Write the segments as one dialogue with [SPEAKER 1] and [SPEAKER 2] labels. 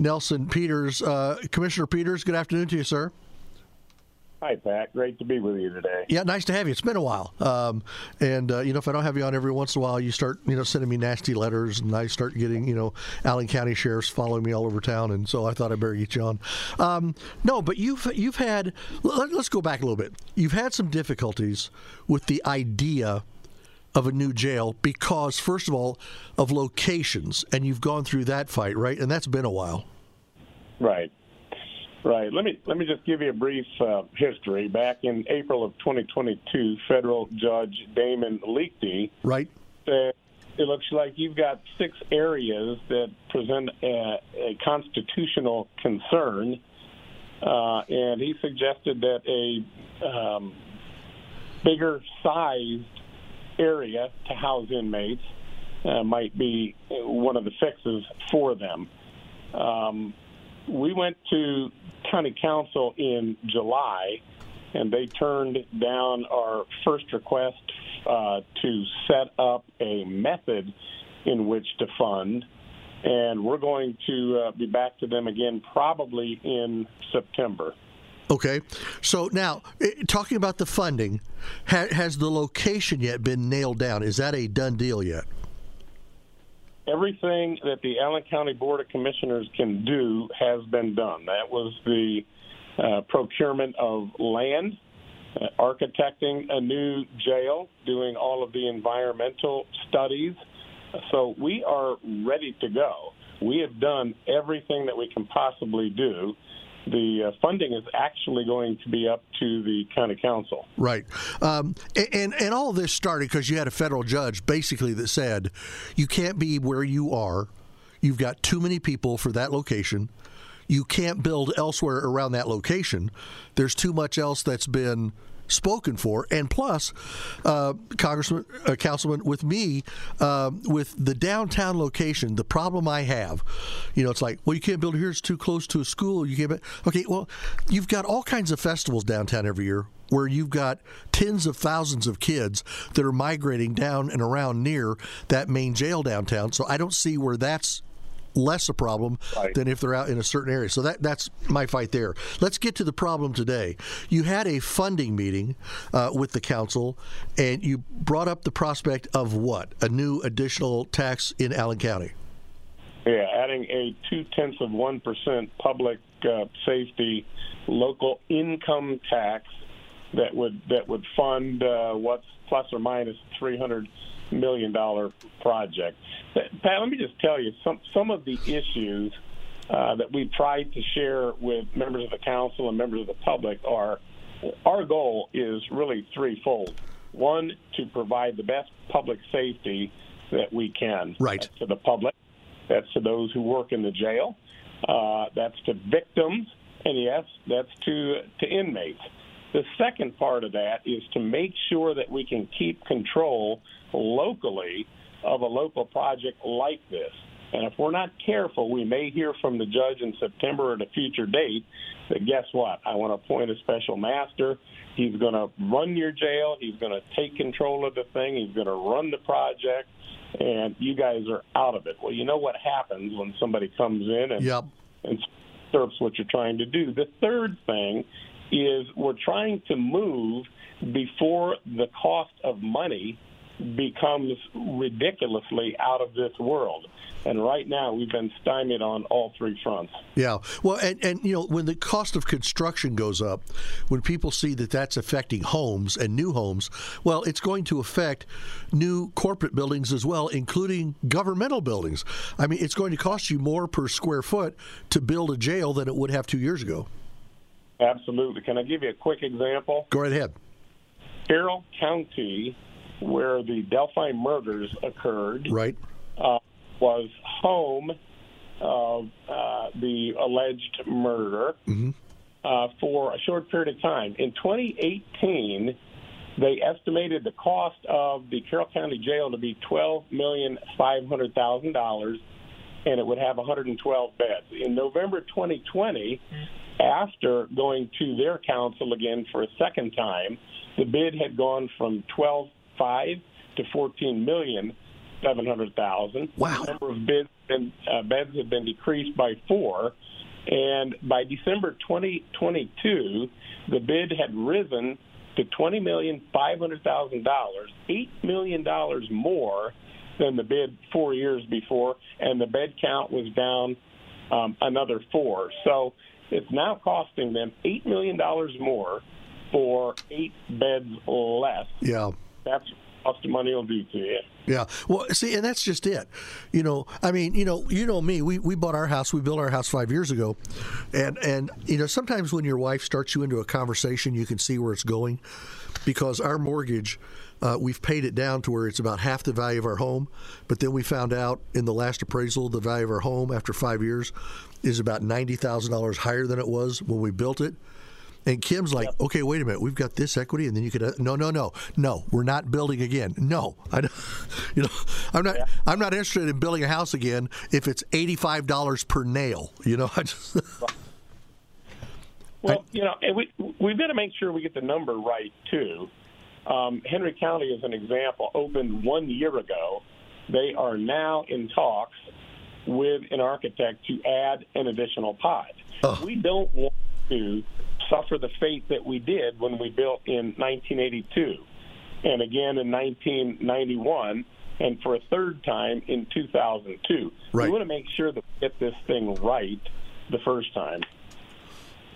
[SPEAKER 1] Nelson Peters. Uh, Commissioner Peters, good afternoon to you, sir.
[SPEAKER 2] Hi, Pat. Great to be with you today.
[SPEAKER 1] Yeah, nice to have you. It's been a while. Um, and, uh, you know, if I don't have you on every once in a while, you start, you know, sending me nasty letters, and I start getting, you know, Allen County sheriffs following me all over town. And so I thought I'd better get you on. Um, no, but you've, you've had, let, let's go back a little bit. You've had some difficulties with the idea of a new jail because, first of all, of locations, and you've gone through that fight, right? And that's been a while.
[SPEAKER 2] Right. Right. Let me let me just give you a brief uh, history. Back in April of 2022, federal judge Damon Leichty
[SPEAKER 1] right
[SPEAKER 2] said it looks like you've got six areas that present a, a constitutional concern, uh, and he suggested that a um, bigger sized area to house inmates uh, might be one of the fixes for them. Um, we went to county council in July, and they turned down our first request uh, to set up a method in which to fund. And we're going to uh, be back to them again probably in September.
[SPEAKER 1] Okay. So now, eh, talking about the funding, has the location yet been nailed down? Is that a done deal yet?
[SPEAKER 2] everything that the Allen County Board of Commissioners can do has been done. That was the uh, procurement of land, uh, architecting a new jail, doing all of the environmental studies. So we are ready to go. We have done everything that we can possibly do the uh, funding is actually going to be up to the county council.
[SPEAKER 1] Right, um, and and all this started because you had a federal judge basically that said you can't be where you are. You've got too many people for that location. You can't build elsewhere around that location. There's too much else that's been spoken for, and plus, uh, Congressman, uh, Councilman, with me, uh, with the downtown location, the problem I have, you know, it's like, well, you can't build here; it's too close to a school. You can't. Okay, well, you've got all kinds of festivals downtown every year where you've got tens of thousands of kids that are migrating down and around near that main jail downtown. So I don't see where that's less a problem right. than if they're out in a certain area. So that that's my fight there. Let's get to the problem today. You had a funding meeting uh, with the council, and you brought up the prospect of what a new additional tax in Allen County.
[SPEAKER 2] Yeah, adding a two tenths of one percent public uh, safety local income tax that would that would fund uh, what's plus or minus three hundred million dollar project. Pat, let me just tell you some some of the issues uh, that we've tried to share with members of the council and members of the public are our goal is really threefold. One, to provide the best public safety that we can
[SPEAKER 1] right.
[SPEAKER 2] to the public. That's to those who work in the jail. Uh, that's to victims, and yes, that's to to inmates. The second part of that is to make sure that we can keep control locally of a local project like this. And if we're not careful, we may hear from the judge in September at a future date that guess what? I want to appoint a special master. He's going to run your jail. He's going to take control of the thing. He's going to run the project. And you guys are out of it. Well, you know what happens when somebody comes in and,
[SPEAKER 1] yep.
[SPEAKER 2] and usurps what you're trying to do. The third thing is we're trying to move before the cost of money becomes ridiculously out of this world. And right now, we've been stymied on all three fronts.
[SPEAKER 1] Yeah. Well, and, and, you know, when the cost of construction goes up, when people see that that's affecting homes and new homes, well, it's going to affect new corporate buildings as well, including governmental buildings. I mean, it's going to cost you more per square foot to build a jail than it would have two years ago.
[SPEAKER 2] Absolutely. Can I give you a quick example?
[SPEAKER 1] Go right ahead.
[SPEAKER 2] Carroll County where the Delphi murders occurred,
[SPEAKER 1] right,
[SPEAKER 2] uh, was home of uh, the alleged murderer
[SPEAKER 1] mm-hmm.
[SPEAKER 2] uh, for a short period of time. In 2018, they estimated the cost of the Carroll County Jail to be twelve million five hundred thousand dollars, and it would have 112 beds. In November 2020, after going to their council again for a second time, the bid had gone from 12 five to fourteen million seven hundred thousand.
[SPEAKER 1] Wow.
[SPEAKER 2] The number of bids been uh, beds had been decreased by four, and by December 2022, the bid had risen to twenty million five hundred thousand dollars, eight million dollars more than the bid four years before, and the bed count was down um, another four. So it's now costing them eight million dollars more for eight beds less.
[SPEAKER 1] Yeah,
[SPEAKER 2] that's cost of money will do to you.
[SPEAKER 1] Yeah. Well, see, and that's just it. You know, I mean, you know, you know me. We, we bought our house. We built our house five years ago, and and you know, sometimes when your wife starts you into a conversation, you can see where it's going, because our mortgage. Uh, we've paid it down to where it's about half the value of our home, but then we found out in the last appraisal the value of our home after five years is about ninety thousand dollars higher than it was when we built it. And Kim's like, yep. okay, wait a minute, we've got this equity, and then you could, uh, no, no, no, no, we're not building again. No, I, you know, I'm not, yeah. I'm not interested in building a house again if it's eighty five dollars per nail. You know, I just.
[SPEAKER 2] well, you know, and we we've got to make sure we get the number right too. Um, Henry County, as an example, opened one year ago. They are now in talks with an architect to add an additional pod. Oh. We don't want to suffer the fate that we did when we built in 1982 and again in 1991 and for a third time in 2002. Right. We want to make sure that we get this thing right the first time.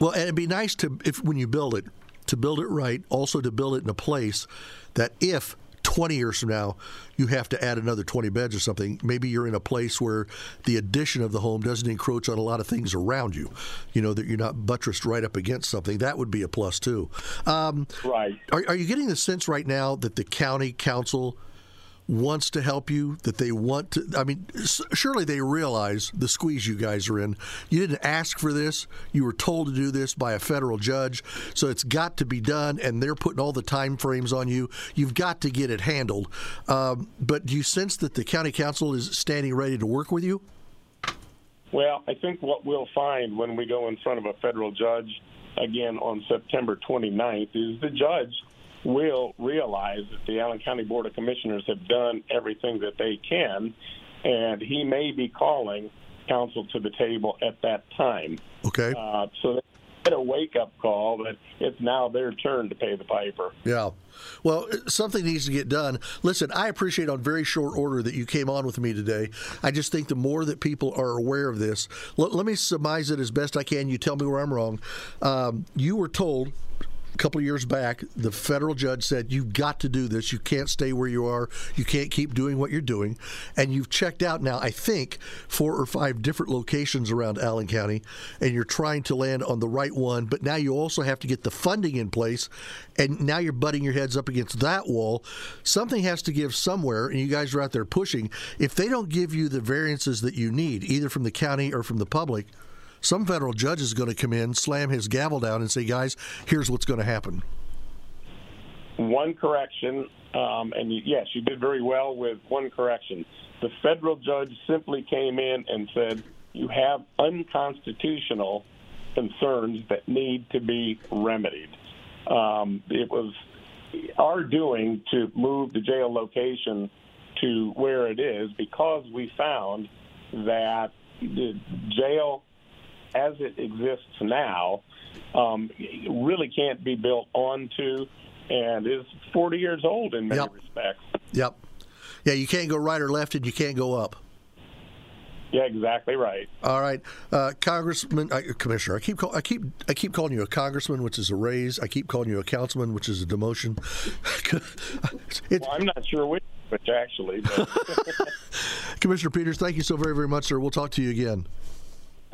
[SPEAKER 1] Well, and it'd be nice to if when you build it to build it right, also to build it in a place that if 20 years from now, you have to add another 20 beds or something. Maybe you're in a place where the addition of the home doesn't encroach on a lot of things around you. You know, that you're not buttressed right up against something. That would be a plus, too.
[SPEAKER 2] Um, right.
[SPEAKER 1] Are, are you getting the sense right now that the county council wants to help you, that they want to. I mean, surely they realize the squeeze you guys are in. You didn't ask for this, you were told to do this by a federal judge, so it's got to be done, and they're putting all the time frames on you. You've got to get it handled. Um, but do you sense that the county council is standing ready to work with you?
[SPEAKER 2] Well, I think what we'll find when we go in front of a federal judge again on September 29th is the judge will realize that the Allen County Board of Commissioners have done everything that they can, and he may be calling council to the table at that time.
[SPEAKER 1] Okay.
[SPEAKER 2] Uh, so get a wake up call that it's now their turn to pay the piper.
[SPEAKER 1] Yeah. Well, something needs to get done. Listen, I appreciate on very short order that you came on with me today. I just think the more that people are aware of this, let, let me surmise it as best I can. You tell me where I'm wrong. Um, you were told a couple of years back, the federal judge said, You've got to do this. You can't stay where you are. You can't keep doing what you're doing. And you've checked out now, I think, four or five different locations around Allen County, and you're trying to land on the right one. But now you also have to get the funding in place. And now you're butting your heads up against that wall. Something has to give somewhere, and you guys are out there pushing. If they don't give you the variances that you need, either from the county or from the public, some federal judge is going to come in, slam his gavel down, and say, guys, here's what's going to happen.
[SPEAKER 2] One correction, um, and yes, you did very well with one correction. The federal judge simply came in and said, you have unconstitutional concerns that need to be remedied. Um, it was our doing to move the jail location to where it is because we found that the jail as it exists now um, really can't be built onto and is 40 years old in many yep. respects.
[SPEAKER 1] Yep. Yeah, you can't go right or left and you can't go up.
[SPEAKER 2] Yeah, exactly right.
[SPEAKER 1] All right, uh, Congressman, uh, Commissioner. I keep call, I keep I keep calling you a congressman, which is a raise. I keep calling you a councilman, which is a demotion.
[SPEAKER 2] well, I'm not sure which, which actually.
[SPEAKER 1] Commissioner Peters, thank you so very very much, sir. We'll talk to you again.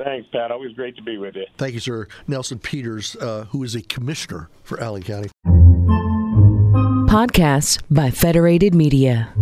[SPEAKER 2] Thanks, Pat. Always great to be with you.
[SPEAKER 1] Thank you, sir. Nelson Peters, uh, who is a commissioner for Allen County.
[SPEAKER 3] Podcasts by Federated Media.